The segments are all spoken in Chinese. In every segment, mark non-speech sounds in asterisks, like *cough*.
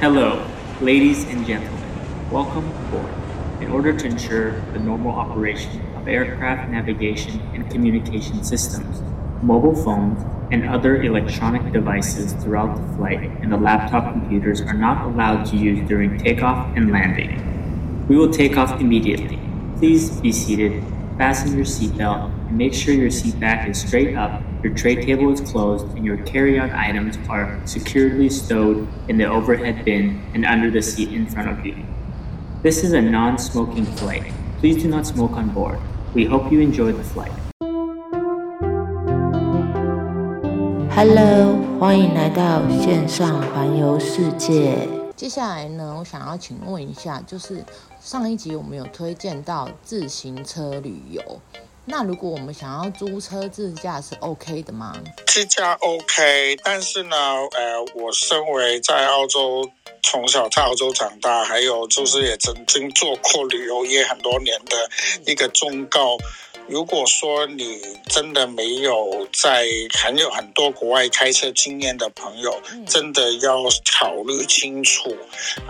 Hello, ladies and gentlemen. Welcome aboard. In order to ensure the normal operation of aircraft navigation and communication systems, mobile phones, and other electronic devices throughout the flight and the laptop computers are not allowed to use during takeoff and landing. We will take off immediately. Please be seated, fasten your seatbelt, and make sure your seat back is straight up, your tray table is closed, and your carry-on items are securely stowed in the overhead bin and under the seat in front of you. This is a non-smoking flight. Please do not smoke on board. We hope you enjoy the flight. Hello，欢迎来到线上环游世界。接下来呢，我想要请问一下，就是上一集我们有推荐到自行车旅游， 那如果我们想要租车自驾是 OK 的吗？自驾 OK，但是呢，呃，我身为在澳洲从小在澳洲长大，还有就是也曾经做过旅游业很多年的一个忠告。如果说你真的没有在很有很多国外开车经验的朋友，真的要考虑清楚。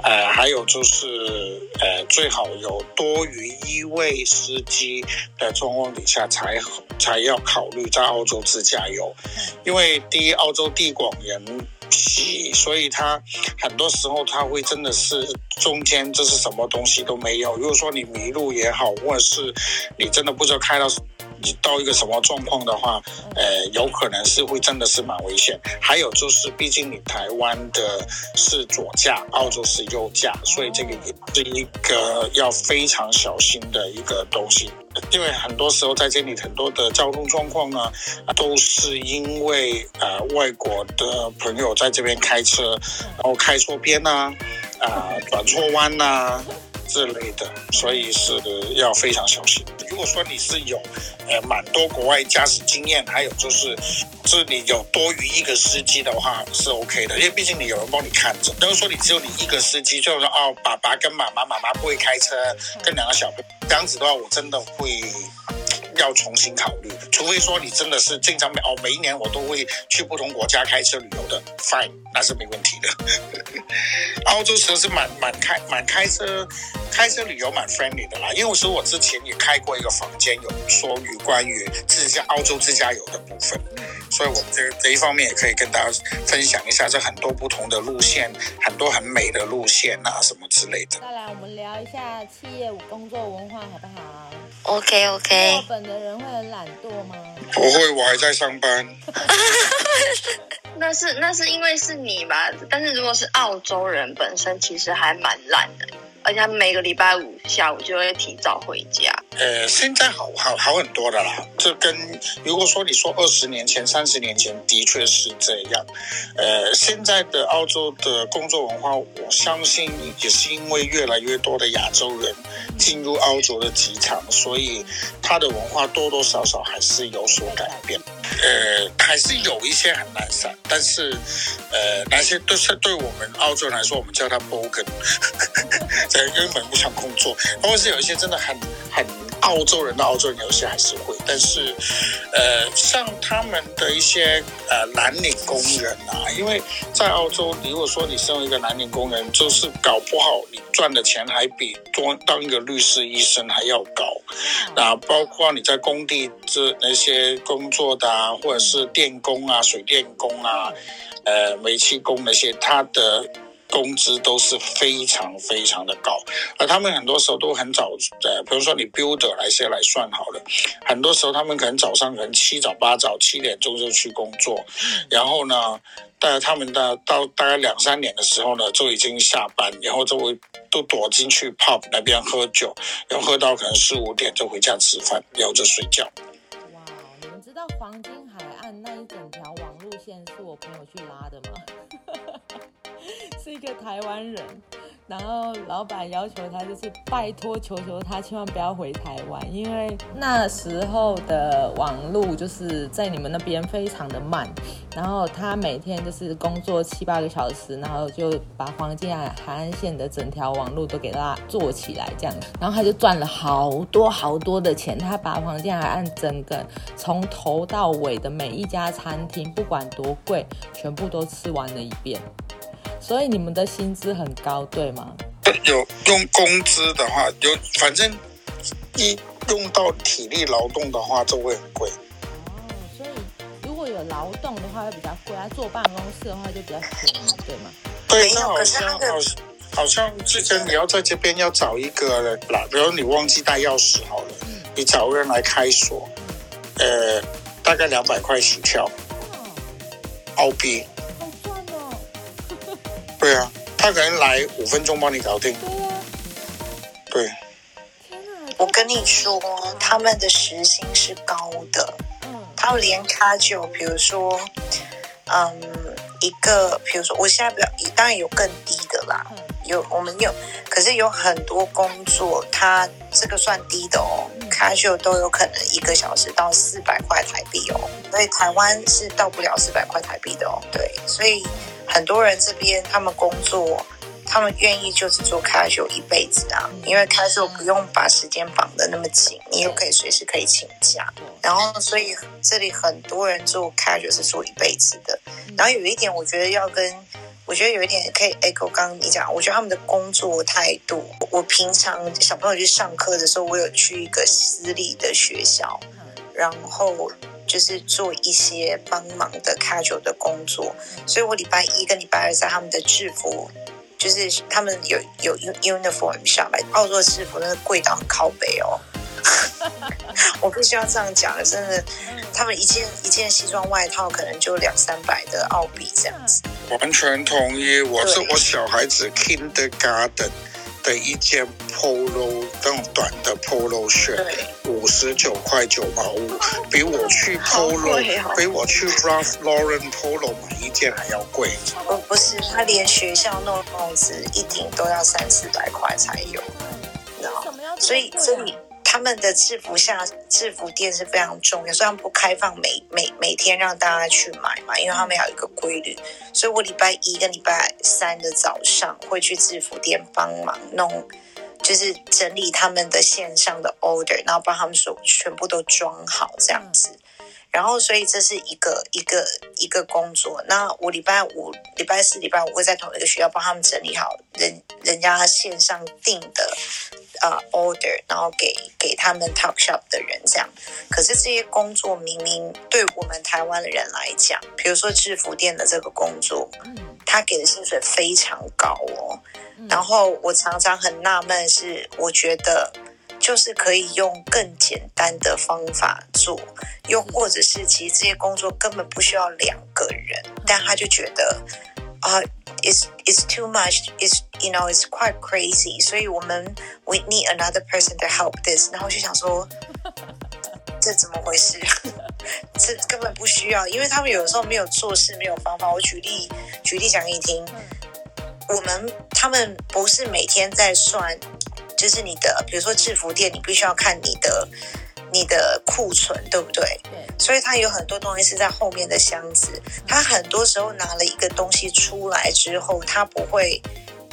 呃，还有就是，呃，最好有多于一位司机的状况底下才才要考虑在澳洲自驾游，因为第一，澳洲地广人稀。所以他很多时候他会真的是中间这是什么东西都没有。如果说你迷路也好，或者是你真的不知道开到到一个什么状况的话，呃，有可能是会真的是蛮危险。还有就是，毕竟你台湾的是左驾，澳洲是右驾，所以这个也是一个要非常小心的一个东西。因为很多时候在这里很多的交通状况呢，都是因为呃外国的朋友在这边开车，然后开错边呐，啊转错弯呐之类的，所以是要非常小心。如果说你是有呃蛮多国外驾驶经验，还有就是是你有多于一个司机的话是 OK 的，因为毕竟你有人帮你看着。如果说你只有你一个司机，就是哦爸爸跟妈妈，妈妈不会开车，跟两个小朋友这样子的话，我真的会。要重新考虑，除非说你真的是经常每哦每一年我都会去不同国家开车旅游的，fine，那是没问题的。*laughs* 澳洲其实是蛮蛮开蛮开车开车旅游蛮 friendly 的啦，因为我说我之前也开过一个房间，有说与关于自驾澳洲自驾游的部分，所以我这这一方面也可以跟大家分享一下，这很多不同的路线，很多很美的路线啊什么之类的。再来，我们聊一下企业工作文化好不好？OK OK。的人会很懒惰吗？不会，我还在上班。*laughs* 那是那是因为是你吧？但是如果是澳洲人本身，其实还蛮懒的。而且他每个礼拜五下午就会提早回家。呃，现在好好好很多的啦。这跟如果说你说二十年前、三十年前，的确是这样。呃，现在的澳洲的工作文化，我相信也是因为越来越多的亚洲人进入澳洲的机场，所以他的文化多多少少还是有所改变。呃，还是有一些很懒散，但是呃，那些都是对我们澳洲人来说，我们叫它 *laughs* 根本不想工作，或者是有一些真的很很澳洲人的澳洲人，有些还是会。但是，呃，像他们的一些呃蓝领工人啊，因为在澳洲，如果说你身为一个蓝领工人，就是搞不好你赚的钱还比当当一个律师、医生还要高。那包括你在工地这那些工作的啊，或者是电工啊、水电工啊、呃煤气工那些，他的。工资都是非常非常的高，而他们很多时候都很早，呃，比如说你 builder 来先来算好了，很多时候他们可能早上可能七早八早七点钟就去工作，然后呢，大概他们的到大概两三点的时候呢，就已经下班，然后就会都躲进去 pub 那边喝酒，然后喝到可能四五点就回家吃饭，然后就睡觉。哇，你们知道黄金海岸那一整条网路线是我朋友去拉的吗？是一个台湾人，然后老板要求他就是拜托求求他千万不要回台湾，因为那时候的网路就是在你们那边非常的慢，然后他每天就是工作七八个小时，然后就把黄金海岸线的整条网路都给他做起来这样，然后他就赚了好多好多的钱，他把黄金海岸整个从头到尾的每一家餐厅不管多贵，全部都吃完了一遍。所以你们的薪资很高，对吗？有用工资的话，有反正一用到体力劳动的话，就会很贵。哦，所以如果有劳动的话会比较贵，啊，坐办公室的话就比较便宜，对吗？对，那好像好好像之前你要在这边要找一个人来，比如你忘记带钥匙好了，嗯、你找个人来开锁，呃，大概两百块起跳，澳币。对啊。他可能来五分钟帮你搞定。对。我跟你说，他们的时薪是高的。他们连卡酒，比如说，嗯，一个，比如说，我现在不要，当然有更低的啦。有，我们有，可是有很多工作，它这个算低的哦。卡酒都有可能一个小时到四百块台币哦。所以台湾是到不了四百块台币的哦。对，所以。很多人这边他们工作，他们愿意就是做 casual 一辈子啊，因为 casual 不用把时间绑得那么紧，你又可以随时可以请假。然后，所以这里很多人做 casual 是做一辈子的。然后有一点，我觉得要跟，我觉得有一点可以 echo 刚刚你讲，我觉得他们的工作态度。我平常小朋友去上课的时候，我有去一个私立的学校，然后。就是做一些帮忙的 casual 的工作，所以我礼拜一跟礼拜二在他们的制服，就是他们有有 uniform 下来，澳洲的制服那个贵到很靠北哦。*laughs* 我必须要这样讲，真的，他们一件一件西装外套可能就两三百的澳币这样子。完全同意，我是我小孩子 kindergarten。的一件 polo 那种短的 polo shirt，五十九块九毛五，比我去 polo，比我去 Ralph Lauren polo 买一件还要贵。呃不是，他连学校弄帽子一顶都要三四百块才有，然后所以这里。他们的制服下制服店是非常重要，虽然不开放每每每天让大家去买嘛，因为他们有一个规律，所以我礼拜一跟礼拜三的早上会去制服店帮忙弄，就是整理他们的线上的 order，然后帮他们所全部都装好这样子，然后所以这是一个一个一个工作。那我礼拜五、礼拜四、礼拜五会在同一个学校帮他们整理好人人家线上订的。呃、uh，order，然后给给他们 talk shop 的人这样，可是这些工作明明对我们台湾的人来讲，比如说制服店的这个工作，他给的薪水非常高哦。然后我常常很纳闷是，我觉得就是可以用更简单的方法做，又或者是其实这些工作根本不需要两个人，但他就觉得啊。Uh, It's it's too much. It's you know it's quite crazy. 所以我们 we need another person to help this. 然后就想说，这怎么回事？*laughs* 这根本不需要，因为他们有的时候没有做事，没有方法。我举例举例讲给你听，我们他们不是每天在算，就是你的，比如说制服店，你必须要看你的。你的库存对不对？对，所以他有很多东西是在后面的箱子。他很多时候拿了一个东西出来之后，他不会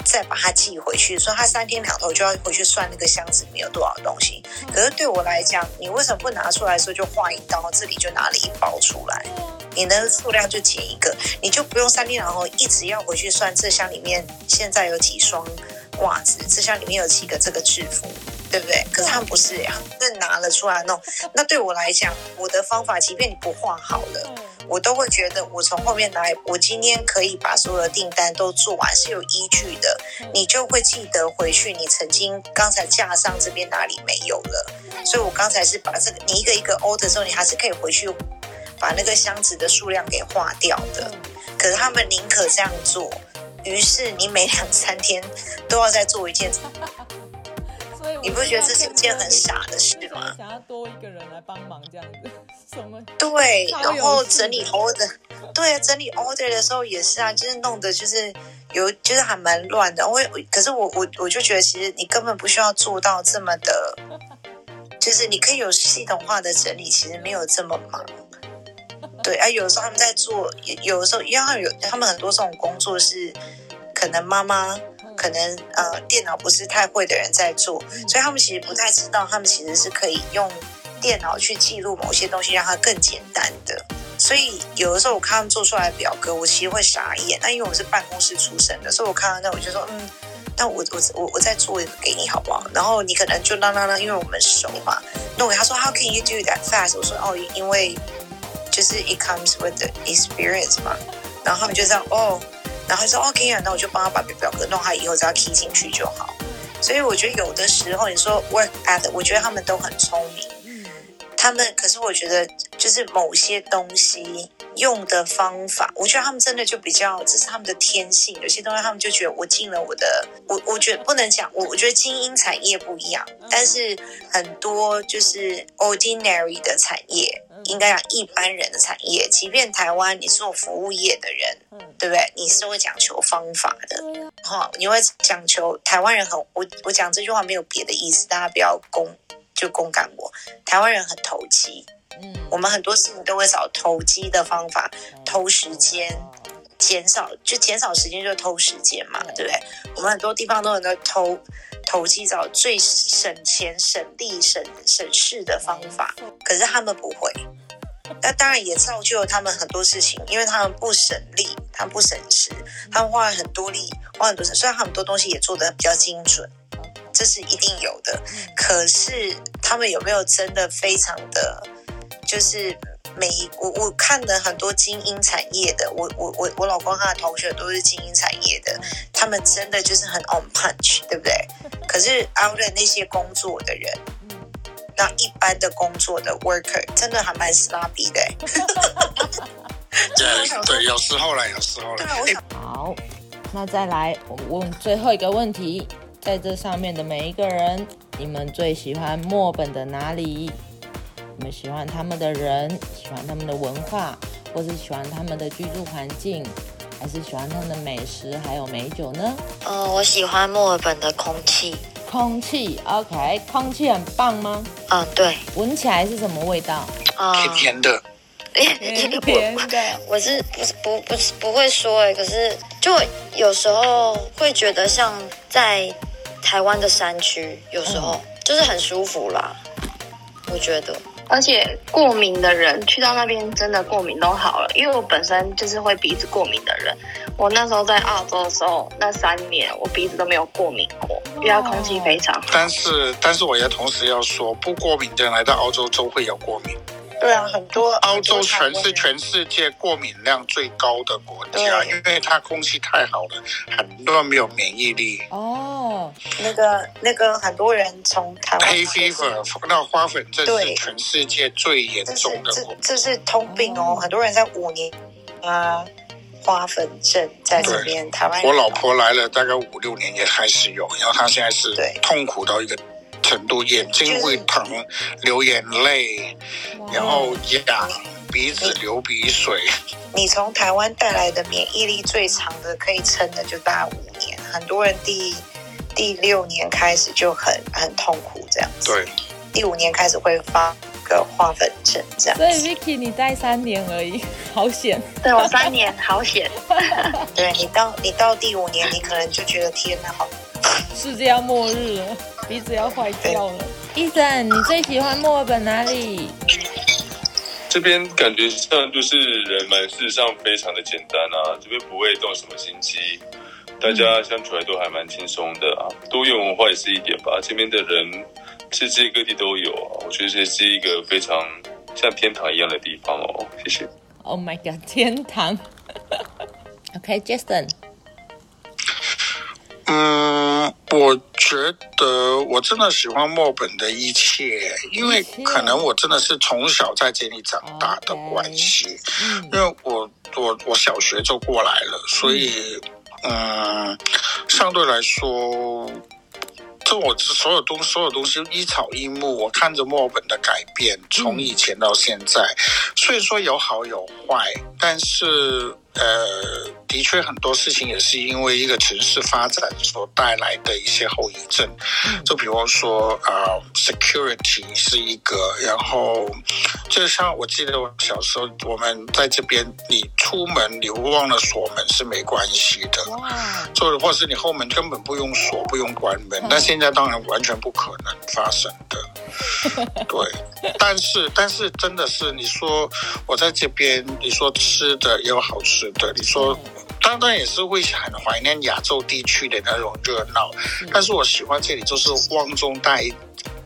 再把它寄回去，所以他三天两头就要回去算那个箱子里面有多少东西。可是对我来讲，你为什么不拿出来的时候就划一刀，这里就拿了一包出来？你的数量就减一个，你就不用三天两头一直要回去算这箱里面现在有几双袜子，这箱里面有几个这个制服。对不对？可是他们不是呀，是拿了出来弄。那对我来讲，我的方法，即便你不画好了，我都会觉得我从后面来，我今天可以把所有的订单都做完，是有依据的。你就会记得回去，你曾经刚才架上这边哪里没有了。所以我刚才是把这个，你一个一个 order 之后，你还是可以回去把那个箱子的数量给划掉的。可是他们宁可这样做，于是你每两三天都要再做一件。*laughs* 你不觉得这是一件很傻的事吗？想要多一个人来帮忙这样子，什么？对，然后整理 order，对啊，整理 order 的时候也是啊，就是弄得就是有，就是还蛮乱的。我可是我我我就觉得，其实你根本不需要做到这么的，*laughs* 就是你可以有系统化的整理，其实没有这么忙。对啊，有的时候他们在做，有的时候因为他有他们很多这种工作是可能妈妈。可能呃，电脑不是太会的人在做，所以他们其实不太知道，他们其实是可以用电脑去记录某些东西，让它更简单的。所以有的时候我看他们做出来的表格，我其实会傻眼。那因为我是办公室出身的，所以我看到那我就说，嗯，那我我我我再做一个给你好不好？然后你可能就那那那，因为我们熟嘛。那我他说 How can you do that fast？我说哦，因为就是 it comes with the experience 嘛。然后他们就这样哦，然后说 OK 啊，那我就帮他把表格弄好，以后只要填进去就好。所以我觉得有的时候你说 work at，我觉得他们都很聪明。他们可是我觉得就是某些东西用的方法，我觉得他们真的就比较，这是他们的天性。有些东西他们就觉得我进了我的，我我觉得不能讲，我我觉得精英产业不一样，但是很多就是 ordinary 的产业，应该讲一般人的产业，即便台湾你是做服务业的人，对不对？你是会讲求方法的，哈，你会讲求台湾人很，我我讲这句话没有别的意思，大家不要攻。就攻赶我，台湾人很投机，嗯，我们很多事情都会找投机的方法，偷时间，减少就减少时间就偷时间嘛，对不对？我们很多地方都很多偷投机，找最省钱、省力、省省事的方法，可是他们不会，那当然也造就了他们很多事情，因为他们不省力，他们不省时，他们花了很多力，花很多时，虽然他们很多东西也做得比较精准。这是一定有的，可是他们有没有真的非常的，就是每我我看的很多精英产业的，我我我我老公他的同学都是精英产业的，他们真的就是很 on punch，对不对？可是 *laughs* out 的那些工作的人，那一般的工作的 worker 真的还蛮 sloppy 的。*laughs* 对对，有时候来，有时候来。好，那再来我问最后一个问题。在这上面的每一个人，你们最喜欢墨本的哪里？你们喜欢他们的人，喜欢他们的文化，或是喜欢他们的居住环境，还是喜欢他们的美食还有美酒呢？呃，我喜欢墨尔本的空气。空气，OK，空气很棒吗？嗯、呃，对。闻起来是什么味道？啊、呃，甜的。甜的。我是不是不不是不会说哎，可是就有时候会觉得像在。台湾的山区有时候就是很舒服啦，我觉得。而且过敏的人去到那边真的过敏都好了，因为我本身就是会鼻子过敏的人。我那时候在澳洲的时候，那三年我鼻子都没有过敏过，因为空气非常好。但是，但是我也同时要说，不过敏的人来到澳洲都会有过敏。对啊，很多澳洲全是全世界过敏量最高的国家，因为它空气太好了，很多人没有免疫力。哦，那个那个很多人从台湾黑 fever 那花粉症是全世界最严重的这。这是通病哦，很多人在五年啊花粉症在这边台湾。我老婆来了大概五六年也开始有，然后她现在是痛苦到一个。程度，眼睛会疼，流眼泪，然后痒，鼻子流鼻水。你从台湾带来的免疫力最长的，可以撑的就大概五年。很多人第第六年开始就很很痛苦这样子。对，第五年开始会发个花粉症这样。所以 Vicky 你待三年而已，*laughs* 好险。对我三年好险。*laughs* 对你到你到第五年，你可能就觉得天哪，好，*laughs* 世界要末日了。鼻子要坏掉了。医生，你最喜欢墨尔本哪里？这边感觉上就是人们事实上非常的简单啊，这边不会动什么心机，大家相处来都还蛮轻松的啊。多元文化也是一点吧，这边的人世界各地都有啊，我觉得这是一个非常像天堂一样的地方哦。谢谢。Oh my god，天堂。*laughs* OK，Justin。嗯，我觉得我真的喜欢墨本的一切，因为可能我真的是从小在这里长大的关系，因为我我我小学就过来了，所以嗯，相对来说，这我所有东所有东西一草一木，我看着墨尔本的改变，从以前到现在，所以说有好有坏，但是呃。的确很多事情也是因为一个城市发展所带来的一些后遗症，就比如说呃，security 是一个，然后就像我记得我小时候，我们在这边，你出门你忘了锁门是没关系的，或者或是你后门根本不用锁，不用关门，那现在当然完全不可能发生的。*laughs* 对，但是但是真的是你说我在这边，你说吃的也有好吃的，你说当然也是会很怀念亚洲地区的那种热闹，但是我喜欢这里就是汪中带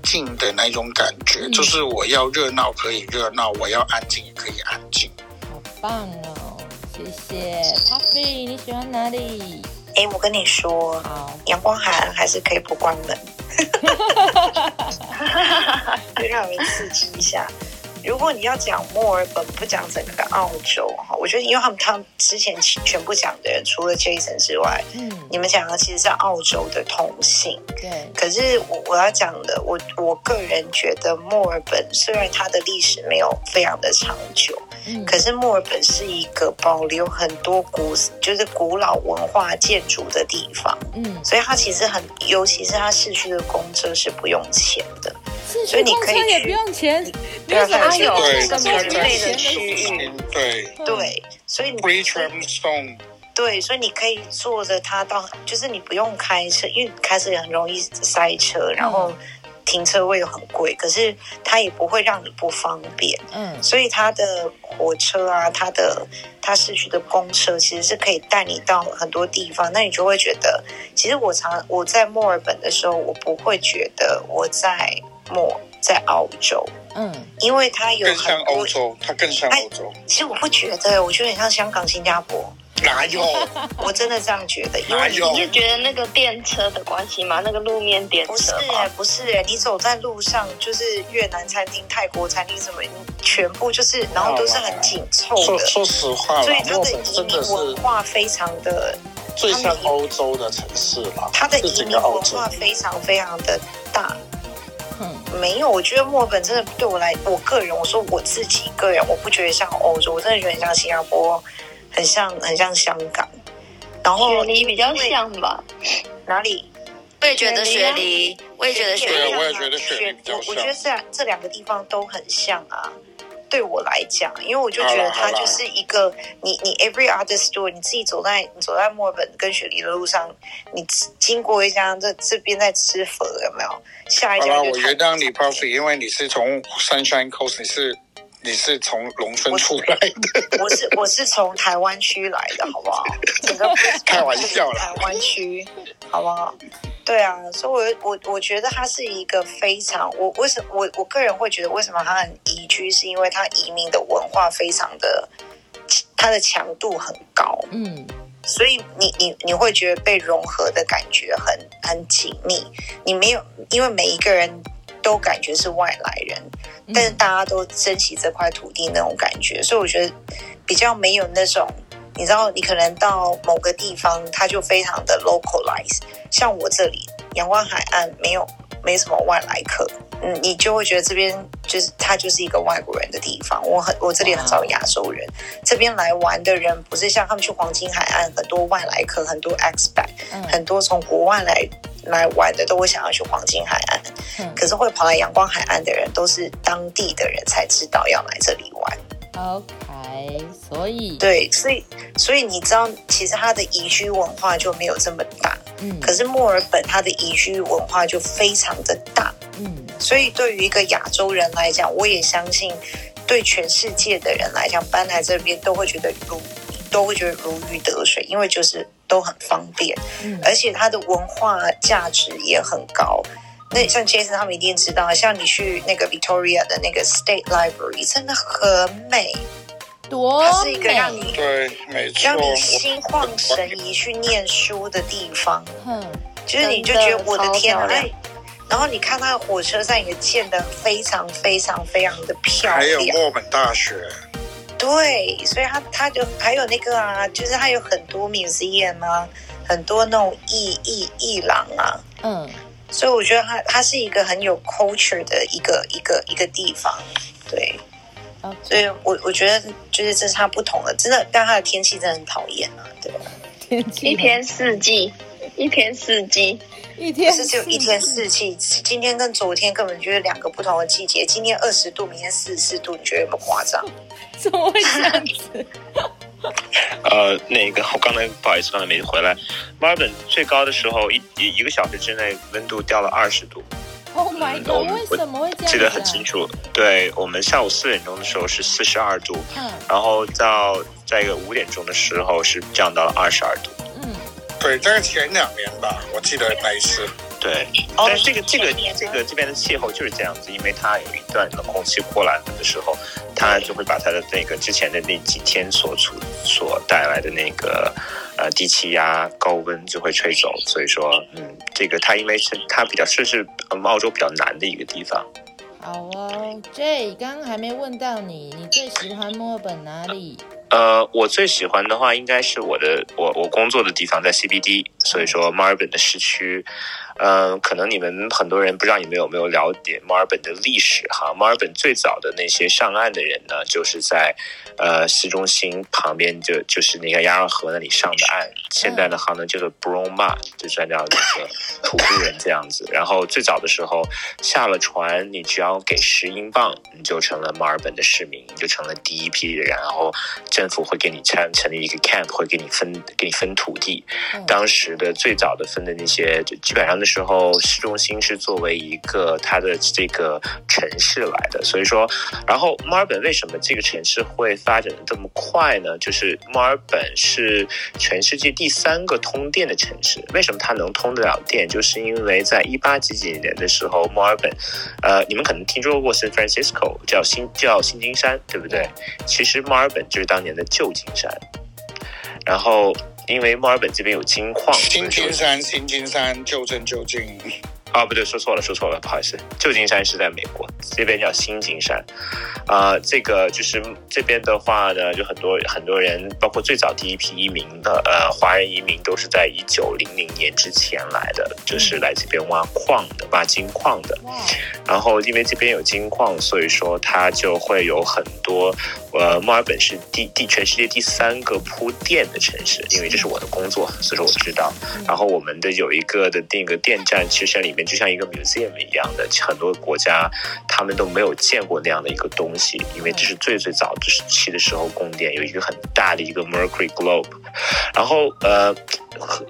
静的那种感觉，就是我要热闹可以热闹，我要安静也可以安静。好棒哦，谢谢 Puffy，你喜欢哪里？哎，我跟你说，好，阳光海岸还是可以不关门。*laughs* *laughs* 就让人刺激一下。如果你要讲墨尔本，不讲整个澳洲哈，我觉得因为他们他们之前全部讲的人，除了 Jason 之外，嗯，你们讲的其实是澳洲的同性。对。可是我我要讲的，我我个人觉得墨尔本虽然它的历史没有非常的长久，嗯，可是墨尔本是一个保留很多古就是古老文化建筑的地方，嗯，所以它其实很，尤其是它市区的公车是不用钱的。所以你可以去，也不用钱，对啊，它有对个免费的区域，对对，所以你对，所以你可以坐着它到，就是你不用开车，因为开车也很容易塞车，然后停车位又很贵，可是它也不会让你不方便，嗯，所以它的火车啊，它的它市区的公车其实是可以带你到很多地方，那你就会觉得，其实我常我在墨尔本的时候，我不会觉得我在。墨在澳洲，嗯，因为它有很更像欧洲，它更像欧洲。其实我不觉得，我觉得很像香港、新加坡。哪有？*laughs* 我真的这样觉得。因为？你是觉得那个电车的关系吗？那个路面电车？不是哎，不是哎，你走在路上，就是越南餐厅、泰国餐厅什么，全部就是，然后都是很紧凑的。说说实话，所以它的移民文化非常的最像欧洲的城市了。它的移民文化非常非常的大。没有，我觉得墨尔本真的对我来，我个人，我说我自己个人，我不觉得像欧洲，我真的觉得很像新加坡，很像很像香港。然后你比较像吧？哪里？我也觉得雪梨，我也觉得雪梨，我也觉得雪梨比较像。我觉得这这两个地方都很像啊。对我来讲，因为我就觉得它就是一个你你 every other store，你自己走在你走在墨尔本跟雪梨的路上，你经过一家这这边在吃粉有没有？下一家就。我原谅你 Puffy 因为你是从 Sunshine Coast，你是你是从农村出来的。我是我是从台湾区来的，好不好？整个开玩笑啦，台湾区，好不好？对啊，所以我我我觉得他是一个非常我为什么我我个人会觉得为什么他很宜居，是因为他移民的文化非常的，它的强度很高，嗯，所以你你你会觉得被融合的感觉很很紧密，你没有因为每一个人都感觉是外来人，但是大家都珍惜这块土地那种感觉，所以我觉得比较没有那种。你知道，你可能到某个地方，它就非常的 localize。像我这里阳光海岸，没有没什么外来客，嗯，你就会觉得这边就是它就是一个外国人的地方。我很我这里很少亚洲人，这边来玩的人不是像他们去黄金海岸，很多外来客，很多 expat，很多从国外来来玩的都会想要去黄金海岸，可是会跑来阳光海岸的人，都是当地的人才知道要来这里玩。OK，所以对，所以所以你知道，其实它的宜居文化就没有这么大，嗯，可是墨尔本它的宜居文化就非常的大，嗯，所以对于一个亚洲人来讲，我也相信，对全世界的人来讲，搬来这边都会觉得如都会觉得如鱼得水，因为就是都很方便，嗯，而且它的文化价值也很高。那像 Jason 他们一定知道，像你去那个 Victoria 的那个 State Library，真的很美，多它是一个让你对，没错，让你心旷神怡去念书的地方。嗯，就是你就觉得我的天啊！然后你看它的火车站也建得非常非常非常的漂亮，还有墨尔本大学。对，所以它它就还有那个啊，就是它有很多 museum 啊，很多那种艺艺艺廊啊，嗯。所以我觉得它它是一个很有 culture 的一个一个一个地方，对。所以我我觉得就是这是它不同的，真的，但它的天气真的很讨厌啊，对吧？天气一天四季，一天四季，一天是只有一天四季，今天跟昨天根本就是两个不同的季节，今天二十度，明天四十四度，你觉得有没有夸张？*laughs* 怎么会这样子？呃，那个我刚才不好意思，刚才没回来。墨尔本最高的时候，一一一个小时之内温度掉了二十度。Oh my god！、嗯、为什么会这样？记得很清楚。对，我们下午四点钟的时候是四十二度，嗯，然后到在一个五点钟的时候是降到了二十二度。嗯，对，这是前两年吧，我记得那一次。对，但是这个这个这个这边的气候就是这样子，因为它有一段冷空气过来的时候，它就会把它的那个之前的那几天所处所带来的那个呃低气压高温就会吹走，所以说嗯，这个它因为是它比较是是澳洲比较南的一个地方。好哦，Jay，刚刚还没问到你，你最喜欢墨尔本哪里？呃，我最喜欢的话应该是我的我我工作的地方在 CBD，所以说墨尔本的市区。嗯，可能你们很多人不知道你们有没有了解墨尔本的历史哈？墨尔本最早的那些上岸的人呢，就是在呃市中心旁边就就是那个亚尔河那里上的岸。现在的话呢，叫做 Broome Mud，就算叫那个土著人这样子。然后最早的时候下了船，你只要给十英镑，你就成了墨尔本的市民，你就成了第一批人。然后政府会给你成成立一个 camp，会给你分给你分土地。当时的最早的分的那些，就基本上。的时候，市中心是作为一个它的这个城市来的，所以说，然后墨尔本为什么这个城市会发展的这么快呢？就是墨尔本是全世界第三个通电的城市，为什么它能通得了电？就是因为在一八几几年的时候，墨尔本，呃，你们可能听说过 San Francisco 叫新叫新金山，对不对？其实墨尔本就是当年旧金山，然后。因为墨尔本这边有金矿，新金山，新金山，旧镇、旧金。啊，不对，说错了，说错了，不好意思，旧金山是在美国，这边叫新金山。啊、呃，这个就是这边的话呢，就很多很多人，包括最早第一批移民的呃华人移民，都是在一九零零年之前来的，就是来这边挖矿的，挖金矿的。然后因为这边有金矿，所以说它就会有很多。呃，墨尔本是第第全世界第三个铺电的城市，因为这是我的工作，所以说我知道。然后我们的有一个的那个电站，其实里面就像一个 museum 一样的，很多国家他们都没有见过那样的一个东西，因为这是最最早的时期的时候宫殿，有一个很大的一个 Mercury Globe。然后呃，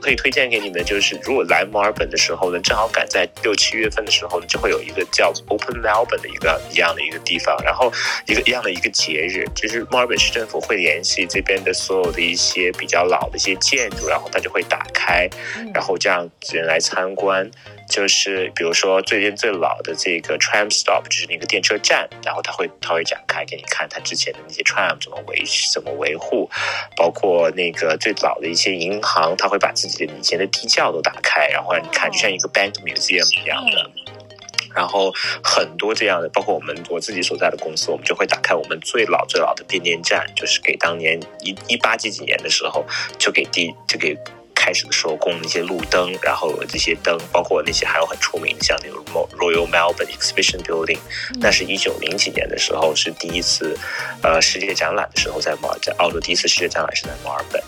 可以推荐给你们，就是如果来墨尔本的时候呢，正好赶在六七月份的时候呢，就会有一个叫 Open Melbourne 的一个一样的一个地方，然后一个一样的一个节日。就是墨尔本市政府会联系这边的所有的一些比较老的一些建筑，然后它就会打开，然后这样人来参观。就是比如说最近最老的这个 tram stop，就是那个电车站，然后它会它会展开给你看它之前的那些 tram 怎么维怎么维护，包括那个最早的一些银行，它会把自己的以前的地窖都打开，然后让你看，就像一个 bank museum 一样的。然后很多这样的，包括我们我自己所在的公司，我们就会打开我们最老最老的变电站，就是给当年一一八几几年的时候，就给第就给开始的时候供那些路灯，然后这些灯，包括那些还有很出名的，像那个 Royal Melbourne Exhibition Building，那是一九零几年的时候是第一次，呃，世界展览的时候在墨尔在澳洲第一次世界展览是在墨尔本。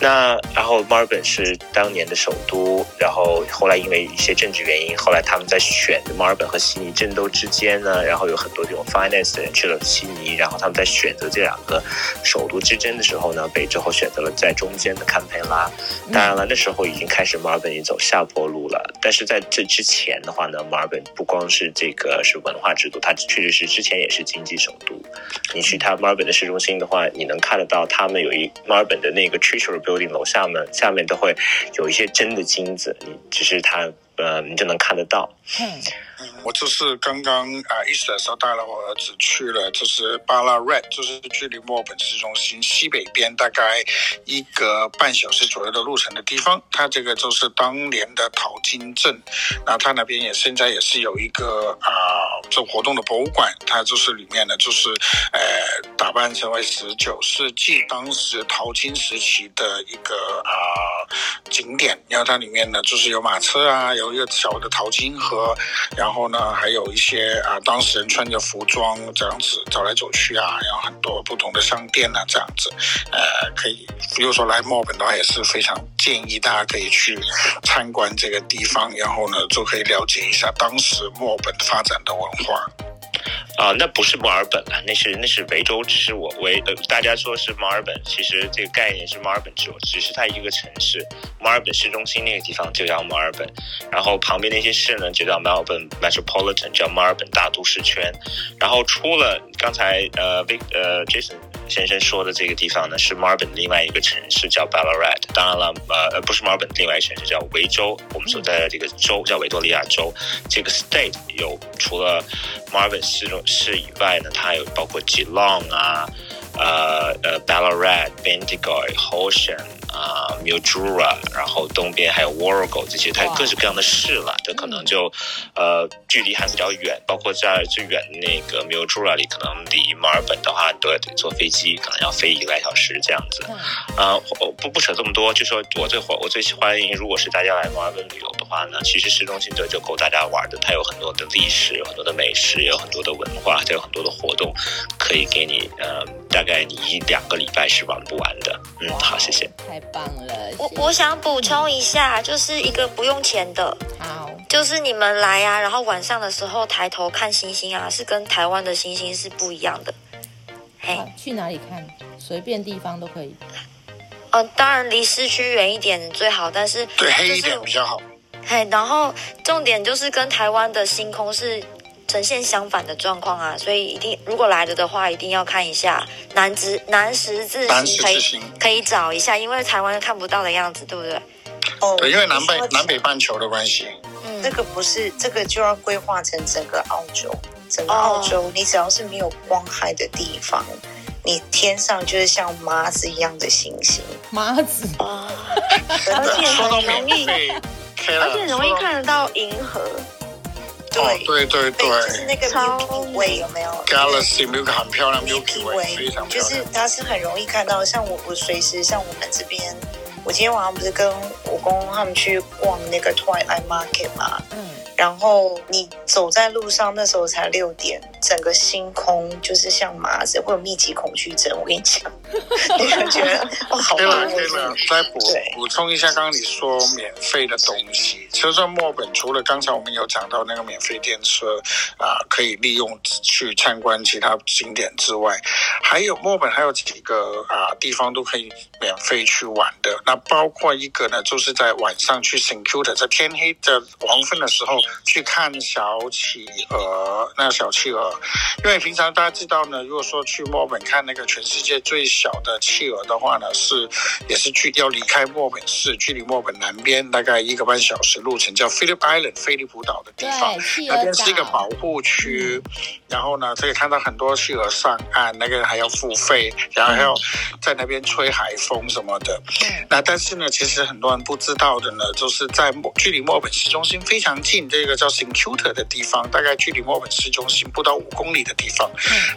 那然后墨尔本是当年的首都，然后后来因为一些政治原因，后来他们在选墨尔本和悉尼争斗之间呢，然后有很多这种 finance 的人去了悉尼，然后他们在选择这两个首都之争的时候呢，被最后选择了在中间的堪培拉。当然了，那时候已经开始墨尔本已经走下坡路了。但是在这之前的话呢，墨尔本不光是这个是文化之都，它确实是之前也是经济首都。你去它墨尔本的市中心的话，你能看得到他们有一墨尔本的那个 Treasury 楼顶。楼下面下面都会有一些真的金子，你只是它，呃，你就能看得到。我就是刚刚啊，意思的时候带了我儿子去了，就是 Ballarat，就是距离墨尔本市中心西北边大概一个半小时左右的路程的地方。它这个就是当年的淘金镇，然后它那边也现在也是有一个啊，做、活动的博物馆。它就是里面呢，就是呃，打扮成为十九世纪当时淘金时期的一个啊、景点。然后它里面呢，就是有马车啊，有一个小的淘金河，然后然后呢，还有一些啊，当事人穿着服装这样子走来走去啊，然后很多不同的商店啊，这样子，呃，可以，比如说来墨尔本的话，也是非常建议大家可以去参观这个地方，然后呢，就可以了解一下当时墨尔本发展的文化。啊、那不是墨尔本了，那是那是维州，只是我维呃，大家说是墨尔本，其实这个概念是墨尔本只只是它一个城市，墨尔本市中心那个地方就叫墨尔本，然后旁边那些市呢就叫 Melbourne Metropolitan，叫墨尔本大都市圈，然后出了刚才呃 Vic 呃 Jason 先生说的这个地方呢，是墨尔本另外一个城市叫 Ballarat，当然了呃不是墨尔本另外一个城市叫维州，我们所在的这个州叫维多利亚州，这个 state 有除了墨尔本市中市以外呢，它有包括 Geelong 啊，呃呃 Ballarat、Bendigo、Horsham 啊、Mildura，然后东边还有 Warrego 这些，它有各式各样的市了，它可能就呃距离还比较远，包括在最远的那个 Mildura 里，可能离墨尔本的话都要得坐飞机，可能要飞一个来小时这样子。啊、呃，不不扯这么多，就说我最欢我最欢迎，如果是大家来墨尔本旅游的话呢，其实市中心这就够大家玩的，它有很多的历史，有很多的美食，有很多的文化，它有很多的活动，可以给你呃大概你一两个礼拜是玩不完的。嗯，好，谢谢。太棒了。我我想补充一下，就是一个不用钱的，好，就是你们来啊，然后晚上的时候抬头看星星啊，是跟台湾的星星是不一样的。嘿，去哪里看？随便地方都可以。呃，当然离市区远一点最好，但是对黑一点比较好。嘿，然后重点就是跟台湾的星空是呈现相反的状况啊，所以一定如果来了的话，一定要看一下南直南十字星，可以可以找一下，因为台湾看不到的样子，对不对？哦，对，因为南北南北半球的关系。嗯，这个不是这个就要规划成整个澳洲，整个澳洲，哦，你只要是没有光害的地方。你天上就是像麻子一样的星星，麻子啊，而且很容易，而且容易看得到银河。对、哦、对对对，就是那个 Milky Way 有没有？Galaxy Milky 很漂亮，Milky Way 非常漂亮，就是它是很容易看到。像我我随时像我们这边，我今天晚上不是跟我公公他们去逛那个 Twilight Market 吗？嗯。然后你走在路上，那时候才六点，整个星空就是像麻子，会有密集恐惧症。我跟你讲，*laughs* 你会觉得哦，好棒！可以了，再补补充一下，刚刚你说免费的东西，其实在墨本，除了刚才我们有讲到那个免费电车啊、呃，可以利用去参观其他景点之外，还有墨本还有几个啊、呃、地方都可以免费去玩的。那包括一个呢，就是在晚上去 St Kilda，在天黑的黄昏的时候。去看小企鹅，那小企鹅，因为平常大家知道呢，如果说去墨尔本看那个全世界最小的企鹅的话呢，是也是距要离开墨尔本市，距离墨尔本南边大概一个半小时路程，叫 Phillip Island 菲利普岛的地方，那边是一个保护区，然后呢可以看到很多企鹅上岸，那个还要付费，然后还要在那边吹海风什么的。那但是呢，其实很多人不知道的呢，就是在墨距离墨尔本市中心非常近。这个叫 St Kilda 的地方，大概距离墨尔本市中心不到五公里的地方。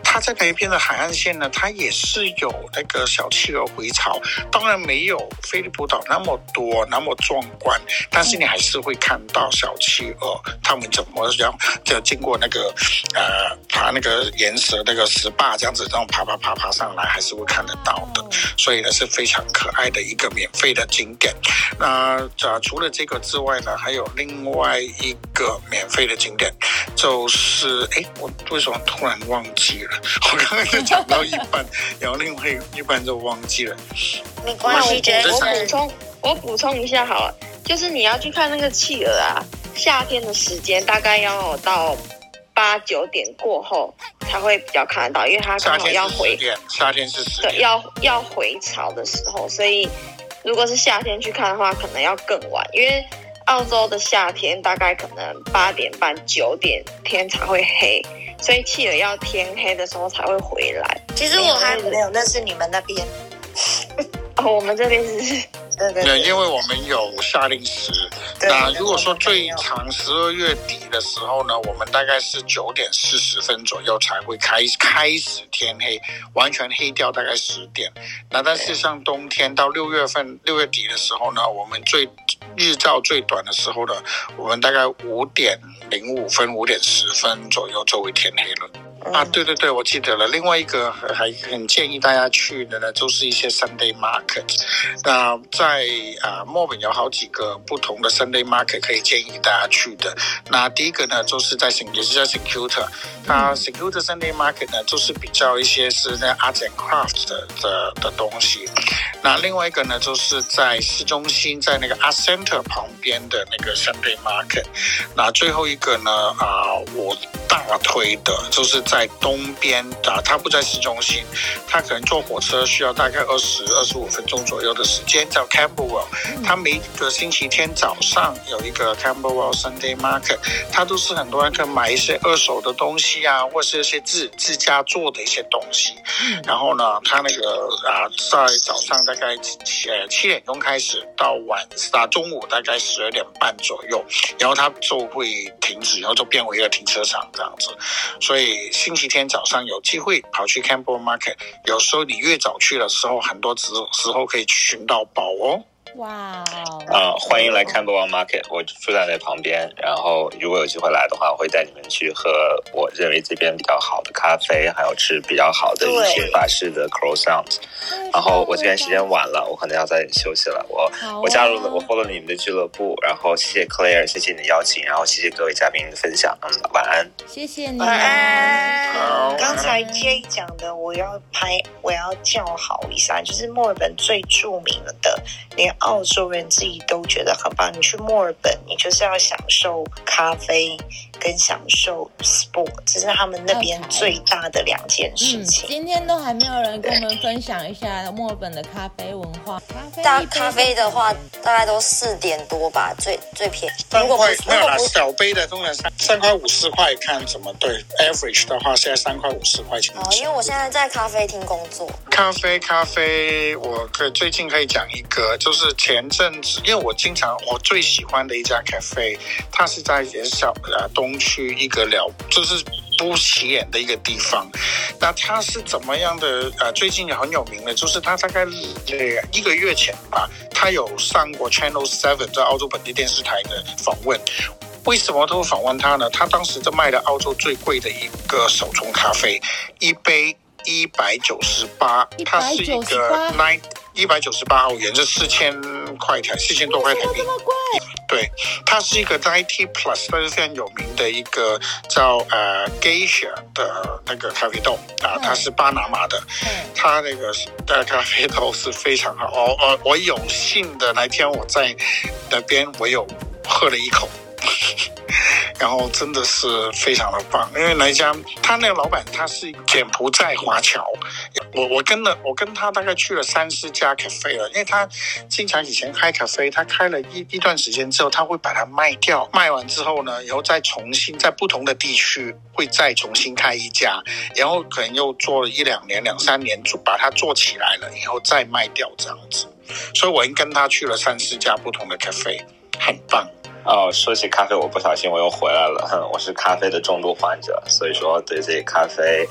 它在那一边的海岸线呢，它也是有那个小企鹅回巢，当然没有菲利普岛那么多那么壮观，但是你还是会看到小企鹅，他们怎么样就经过那个呃爬那个岩石那个石坝这样子，这种爬爬爬爬上来，还是会看得到的。所以呢，是非常可爱的一个免费的景点。那呃除了这个之外呢，还有另外一个。免费的景点就是，哎，我为什么突然忘记了？*laughs* 我刚刚就讲到一半，然后另外一半就忘记了。没关系，我补充，我补充一下好了，就是你要去看那个企鹅啊，夏天的时间大概要到八九点过后才会比较看得到，因为它刚好要回，夏天是十点，对，要要回潮的时候，所以如果是夏天去看的话，可能要更晚，因为。澳洲的夏天大概可能八点半九点天才会黑，所以企鹅要天黑的时候才会回来。其实我还没有，那是你们那边。哦，我们这边是对对，对，因为我们有夏令时。那如果说最长十二月底的时候呢，我们大概是九点四十分左右才会开开始天黑，完全黑掉大概十点。那但是像冬天到六月份六月底的时候呢，我们最日照最短的时候呢，我们大概五点零五分、五点十分左右就会天黑了。啊，对对对，我记得了。另外一个还很建议大家去的呢，就是一些 Sunday Market。那在啊墨尔本有好几个不同的 Sunday Market 可以建议大家去的。那第一个呢，就是在也是在它 St Kilda Sunday Market 呢，就是比较一些是那 Arts and Crafts 的的的东西。那另外一个呢，就是在市中心，在那个 Art Center 旁边的那个 Sunday Market。那最后一个呢，啊，我大推的就是在。东边啊，它不在市中心，它可能坐火车需要大概二十二十五分钟左右的时间。叫 Camberwell，它每个星期天早上有一个 Camberwell Sunday Market，它都是很多人可以买一些二手的东西啊，或是一些自自家做的一些东西。然后呢，它那个啊，在早上大概七七点钟开始，到晚啊中午大概十二点半左右，然后它就会停止，然后就变为一个停车场这样子，所以。星期天早上有机会跑去 Campbell Market，有时候你越早去的时候，很多时时候可以寻到宝哦。哇、wow, 啊，欢迎来 Camberwell Market，我住在那旁边。然后如果有机会来的话，我会带你们去喝我认为这边比较好的咖啡，还有吃比较好的一些法式的 croissant。然后我这边时间晚了，我可能要再休息了。我、啊、我加入了，我加入了你们的俱乐部。然后谢谢 Claire，谢谢你的邀请，然后谢谢各位嘉宾的分享。嗯，晚安。谢谢你。晚安。好。刚才 Jay 讲的，我要拍，我要叫好一下，就是墨尔本最著名的，连。澳洲人自己都觉得很棒。你去墨尔本，你就是要享受咖啡跟享受 sport，这是他们那边最大的两件事情。嗯，今天都还没有人跟我们分享一下墨尔本的咖啡文化。咖啡大咖啡的话，大概都四点多吧，最最便宜。三块没有啦，小杯的通常三三块五四块，看怎么对。Average 的话，现在三块五四块钱。哦，因为我现在在咖啡厅工作。咖啡咖啡，我可最近可以讲一个，就是。前阵子，因为我经常我最喜欢的一家咖啡，它是在也是小呃东区一个了，就是不起眼的一个地方。那他是怎么样的？呃，最近也很有名的，就是他大概一个月前吧，他有上过 Channel Seven 在澳洲本地电视台的访问。为什么都访问他呢？他当时就卖的澳洲最贵的一个手冲咖啡，一杯一百九十八，它是一个 nine。一百九十八澳元，这四千块台，四千多块台币。对，它是一个 ninety plus，它是非常有名的一个叫呃 Geisha 的那个咖啡豆啊，它是巴拿马的，它那个的咖啡豆是非常好。哦哦我有幸的那天我在那边，我有喝了一口。*laughs* 然后真的是非常的棒，因为那家他那个老板他是柬埔寨华侨，我我跟了我跟他大概去了三四家咖啡了，因为他经常以前开咖啡，他开了一一段时间之后，他会把它卖掉，卖完之后呢，然后再重新在不同的地区会再重新开一家，然后可能又做了一两年两三年，就把它做起来了，然后再卖掉这样子，所以我已经跟他去了三四家不同的咖啡，很棒。哦，说起咖啡，我不小心我又回来了。哼，我是咖啡的重度患者，所以说对这咖啡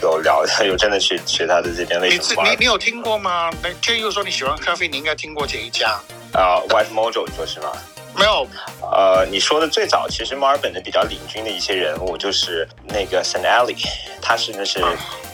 有了解，*laughs* 有真的去去他的这边为什么？你你你有听过吗？那就又说你喜欢咖啡，你应该听过这一家啊、uh,，White Mojo，你说是吗？没有。呃，你说的最早，其实墨尔本的比较领军的一些人物就是那个 St Alley，他是那是。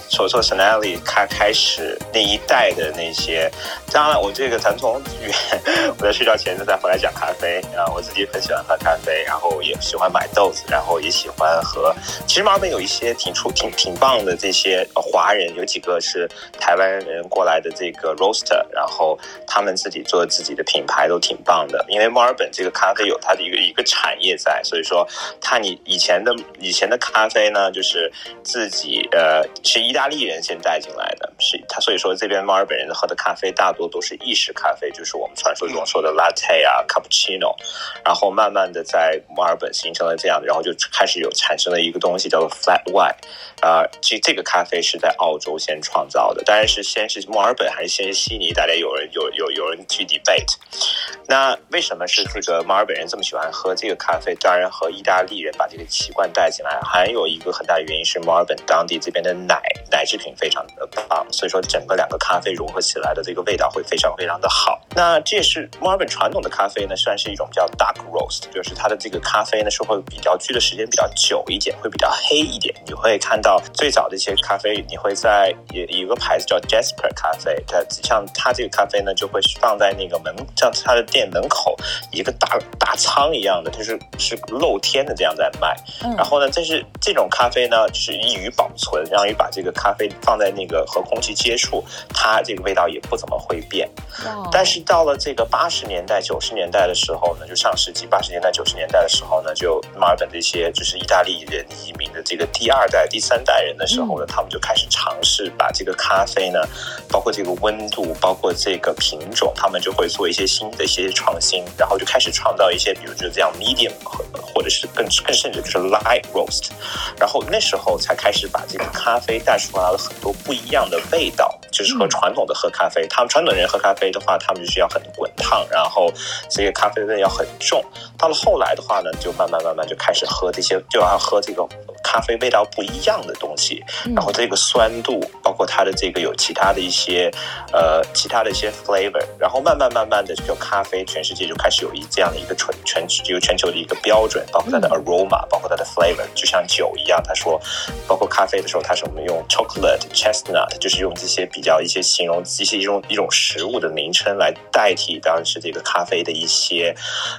说说 St Alley 开开始那一代的那些，当然我这个咱从，*laughs* 我在睡觉前就再回来讲咖啡啊，我自己很喜欢喝咖啡，然后也喜欢买豆子，然后也喜欢喝。其实马本有一些挺出挺挺棒的这些华人，有几个是台湾人过来的这个 roaster，然后他们自己做自己的品牌都挺棒的。因为墨尔本这个咖啡有它的一个一个产业在，所以说它你以前的以前的咖啡呢，就是自己呃是一。大利人先带进来的，是他，所以说这边墨尔本人喝的咖啡大多都是意式咖啡，就是我们传说中说的 latte 啊、cappuccino，然后慢慢的在墨尔本形成了这样的，然后就开始有产生了一个东西叫做 flat white，啊，这这个咖啡是在澳洲先创造的，当然是先是墨尔本还是先是悉尼，大家有人有有有人去 debate，那为什么是这个墨尔本人这么喜欢喝这个咖啡？当然和意大利人把这个习惯带进来，还有一个很大的原因是墨尔本当地这边的奶奶制品非常的棒，所以说整个两个咖啡融合起来的这个味道会非常非常的好。那这也是墨尔本传统的咖啡呢，算是一种叫 dark roast，就是它的这个咖啡呢是会比较聚的时间比较久一点，会比较黑一点。你会看到最早的一些咖啡，你会在有一个牌子叫 Jasper 咖啡，它像它这个咖啡呢就会放在那个门，像它的店门口一个大大仓一样的，就是是露天的这样在卖。然后呢，但是这种咖啡呢，就是易于保存，让于把这个咖啡放在那个和空气接触，它这个味道也不怎么会变。但是到了这个八十年代、九十年代的时候呢，就上世纪八十年代、九十年代的时候呢，就墨尔本这些就是意大利人移民的这个第二代、第三代人的时候呢，他们就开始尝试把这个咖啡呢，包括这个温度、包括这个品种，他们就会做一些新的一些创新，然后就开始创造一些，比如就这样 medium 或者是更更甚至就是 light roast，然后那时候才开始把这个咖啡带出来了很多不一样的味道，就是和传统的喝咖啡，他们传统人喝咖啡的话，他们就需要很滚烫，然后这个咖啡味要很重。到了后来的话呢，就慢慢慢慢就开始喝这些，就要喝这个咖啡味道不一样的东西，然后这个酸度，包括它的这个有其他的一些呃其他的一些 flavor，然后慢慢慢慢的就咖啡全世界就开始有一这样的一个全全有全球的一个标准，包括它的 aroma，包括它的 flavor，就像酒一样，他说，包括咖啡的时候，他是我们用 chocolate chestnut，就是用这些比较一些形容一些一种一种食物的名称来代替当时这个咖啡的一些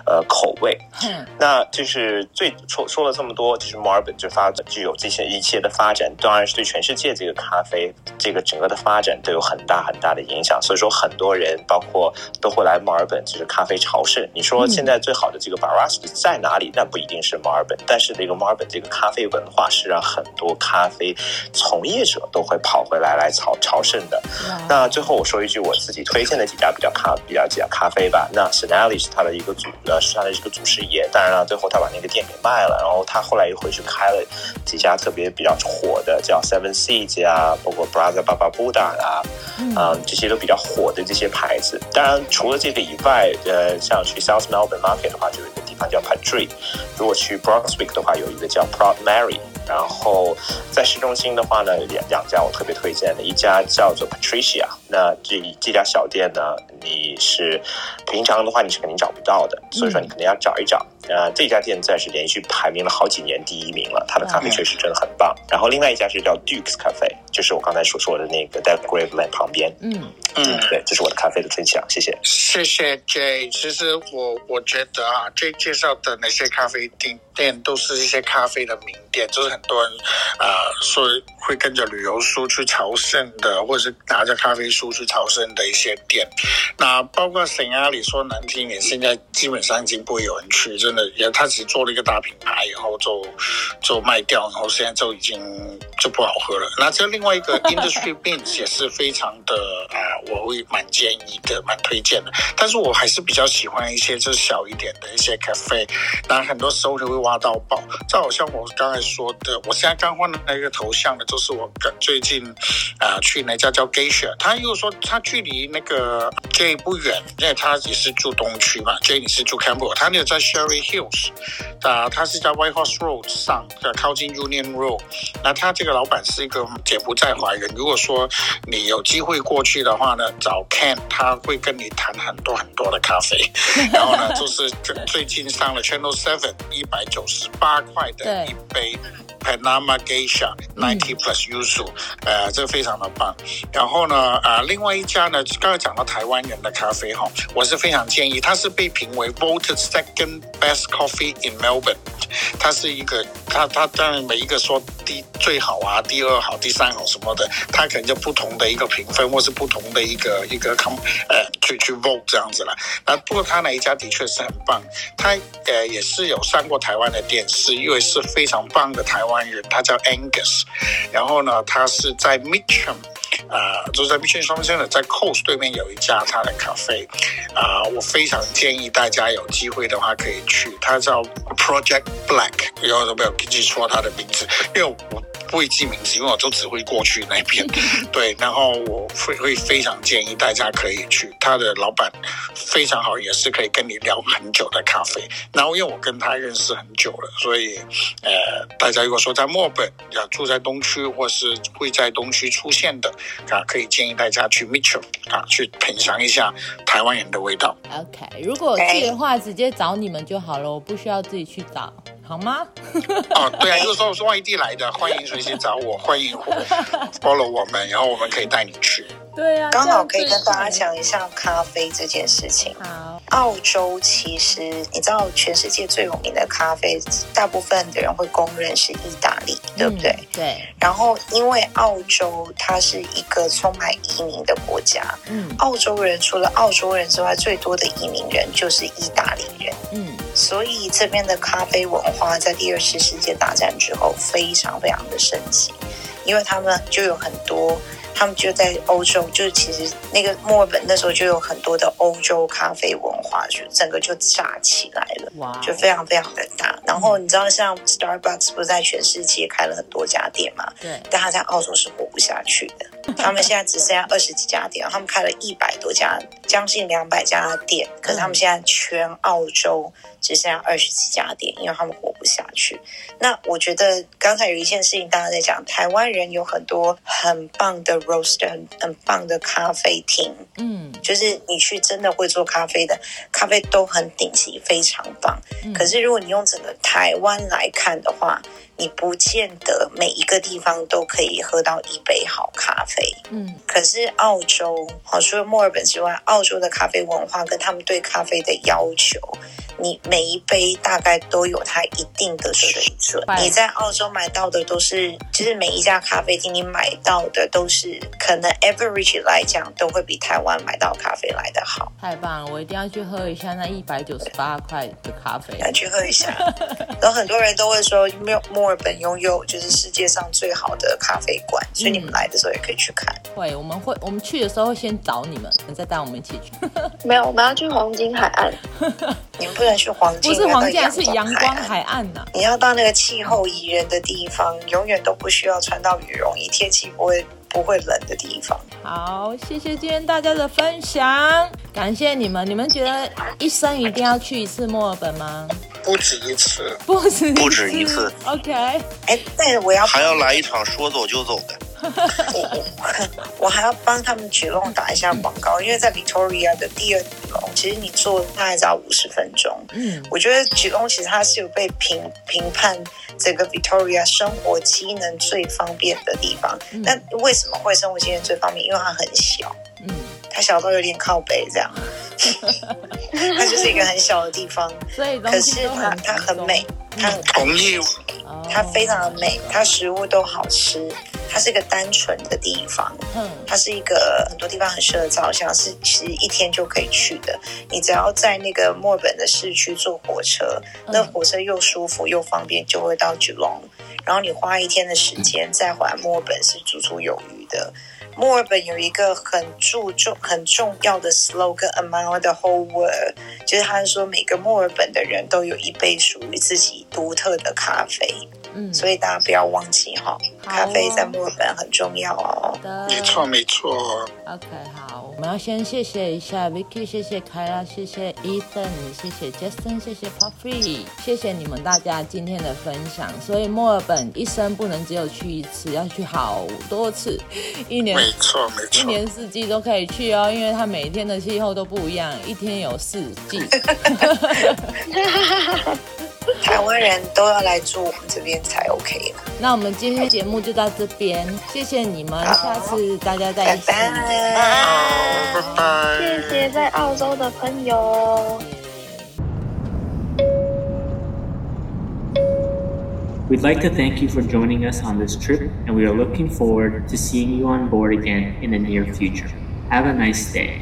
呃口味。嗯，那就是最说说了这么多，就是墨尔本就发具有这些一切的发展，当然是对全世界这个咖啡这个整个的发展都有很大很大的影响。所以说，很多人包括都会来墨尔本，就是咖啡朝圣。你说现在最好的这个 Barossa 在哪里？那不一定是墨尔本，但是这个墨尔本这个咖啡文化是让很多咖啡从业者都会跑回来来朝朝圣的。那最后我说一句我自己推荐的几家比较咖比较几家咖啡吧。那 s e n a l i 是他的一个祖呃是他的一个祖师爷，当然了，最后他把那个店给卖了，然后他后来又回去开了几家特别比较火的，叫 Seven Seeds 啊，包括 Brother Bababuda 啊，嗯、呃，这些都比较火的这些牌子。当然除了这个以外，呃，像去 South Melbourne Market 的话，就有一个地方叫 Patrick。如果去 Brunswick 的话，有一个叫 Proud Mary。然后在市中心的话呢，两两家我特别推荐的，一家叫做 Patricia。那这这家小店呢，你是平常的话你是肯定找不到的，所以说你肯定要找一找。呃，这家店暂时连续排名了好几年第一名了，它的咖啡确实真的很棒。然后另外一家是叫 Duke's 咖啡，就是我刚才所说的那个在 Graveland 旁边。嗯嗯，对，这是我的咖啡的分享，谢谢。谢谢 Jay。其实我我觉得啊，Jay 介绍的那些咖啡店店都是一些咖啡的名店，就是很多人啊说会跟着旅游书去朝圣的，或者是拿着咖啡书去朝圣的一些店。那包括圣阿里说难听点，现在基本上已经不会有人去，真的，也他只做了一个大品牌然后就就卖掉，然后现在就已经就不好喝了。那这另外一个 Industry *laughs* Beans 也是非常的啊。我会蛮建议的，蛮推荐的。但是我还是比较喜欢一些就是小一点的一些 cafe，，那很多时候就会挖到宝。就好像我刚才说的，我现在刚换的那个头像的，就是我最近啊、呃、去那家叫 Geisha。他又说他距离那个 J 不远，因为他也是住东区嘛，J 你是住 Campbell，他那个在 Sherry Hills，啊，他是在 White Horse Road 上，靠近 Union Road。那他这个老板是一个柬埔寨华人。如果说你有机会过去的话呢，找 Ken，他会跟你谈很多很多的咖啡，然后呢，就是最近上了 Channel Seven，一百九十八块的一杯 Panama Geisha Ninety Plus Yuzu，呃，这个非常的棒。然后呢，啊、呃，另外一家呢，刚才讲到台湾人的咖啡哈，我是非常建议，它是被评为 Voted Second Best Coffee in Melbourne。它是一个，它它当然每一个说第最好啊，第二好，第三好什么的，它可能就不同的一个评分，或是不同的一个一个 com 呃去去 vote 这样子了。那不过他那一家的确是很棒，他呃也是有上过台湾的电视，因为是非常棒的台湾人，他叫 Angus，然后呢，他是在 Mitcham。啊、呃，就是在 Mission Shopping Center 在 Coast 对面有一家他的咖啡，啊、呃，我非常建议大家有机会的话可以去，它叫 Project Black，以后都不要记错他的名字，因为我。不会记名字，因为我就只会过去那边。*laughs* 对，然后我会会非常建议大家可以去，他的老板非常好，也是可以跟你聊很久的咖啡。然后因为我跟他认识很久了，所以呃，大家如果说在墨尔本要住在东区，或是会在东区出现的啊，可以建议大家去 Mitchell 啊，去品尝一下台湾人的味道。OK，如果去的话，直接找你们就好了，我不需要自己去找。好吗？哦，对啊，就是说是外地来的，欢迎随时找我，欢迎 *laughs* follow 我们，然后我们可以带你去。对啊，刚好可以跟大家讲一下咖啡这件事情。好，澳洲其实你知道，全世界最有名的咖啡，大部分的人会公认是意大利，嗯、对不对？对。然后，因为澳洲它是一个充满移民的国家，嗯，澳洲人除了澳洲人之外，最多的移民人就是意大利人，嗯，所以这边的咖啡文化在第二次世界大战之后非常非常的盛行，因为他们就有很多。他们就在欧洲，就是其实那个墨尔本那时候就有很多的欧洲咖啡文化，就整个就炸起来了，哇，就非常非常的大。然后你知道，像 Starbucks 不是在全世界开了很多家店嘛？对。但他在澳洲是活不下去的，他们现在只剩下二十几家店，他们开了一百多家，将近两百家店，可是他们现在全澳洲。只剩下二十几家店，因为他们活不下去。那我觉得刚才有一件事情，大家在讲，台湾人有很多很棒的 roaster，很很棒的咖啡厅。嗯，就是你去真的会做咖啡的，咖啡都很顶级，非常棒。嗯，可是如果你用整个台湾来看的话，你不见得每一个地方都可以喝到一杯好咖啡。嗯，可是澳洲，好，除了墨尔本之外，澳洲的咖啡文化跟他们对咖啡的要求，你每一杯大概都有它一定的水准。你在澳洲买到的都是，就是每一家咖啡厅你买到的都是，可能 average 来讲都会比台湾买到咖啡来的好。太棒了，我一定要去喝一下那一百九十八块的咖啡。来去喝一下。*laughs* 然后很多人都会说，没有墨尔本拥有就是世界上最好的咖啡馆，嗯，所以你们来的时候也可以去看。会，我们会，我们去的时候会先找你们，再带我们一起去。没有，我们要去黄金海岸。*laughs* 你们不能去黄金，不是黄金，是阳光海岸呐，啊。你要到那个气候宜人的地方，永远都不需要穿到羽绒衣，天气不会不会冷的地方。好，谢谢今天大家的分享，感谢你们。你们觉得一生一定要去一次墨尔本吗？不止一次，不止不止一次。*laughs* OK，哎，但是我要还要来一场说走就走的。我 *laughs* 我还要帮他们举龙打一下广告，因为在 Victoria 的第二吉隆，其实你坐大概只要五十分钟。嗯，我觉得举龙其实它是有被评评判整个 Victoria 生活机能最方便的地方。那、嗯、为什么会生活机能最方便？因为它很小。嗯，它小到有点靠北这样。*laughs* 它就是一个很小的地方，所以可是它它很美，它很它非常的美，它食物都好吃。它是一个单纯的地方，嗯，它是一个很多地方很适合照相，是其实一天就可以去的。你只要在那个墨尔本的市区坐火车，那火车又舒服又方便，就会到 Geelong。然后你花一天的时间再回来墨尔本是绰绰有余的。墨尔本有一个很注重、很重要的 slogan，Around the whole world，就是他说每个墨尔本的人都有一杯属于自己独特的咖啡。嗯，所以大家不要忘记哈，咖啡在墨尔本很重要哦。没错没错。OK，好，我们要先谢谢一下 Vicky，谢谢凯拉，谢谢 Ethan，谢谢 Justin，谢谢 Puffy，谢谢你们大家今天的分享。所以墨尔本一生不能只有去一次，要去好多次，一年没错没错，一年四季都可以去哦，因为它每天的气候都不一样，一天有四季。*laughs* 台湾人都要来住我们这边才 OK 了。那我们今天节目就到这边，谢谢你们，下次大家再一起。拜拜，拜拜，谢谢在澳洲的朋友。Yeah. We'd like to thank you for joining us on this trip, and we are looking forward to seeing you on board again in the near future. Have a nice day.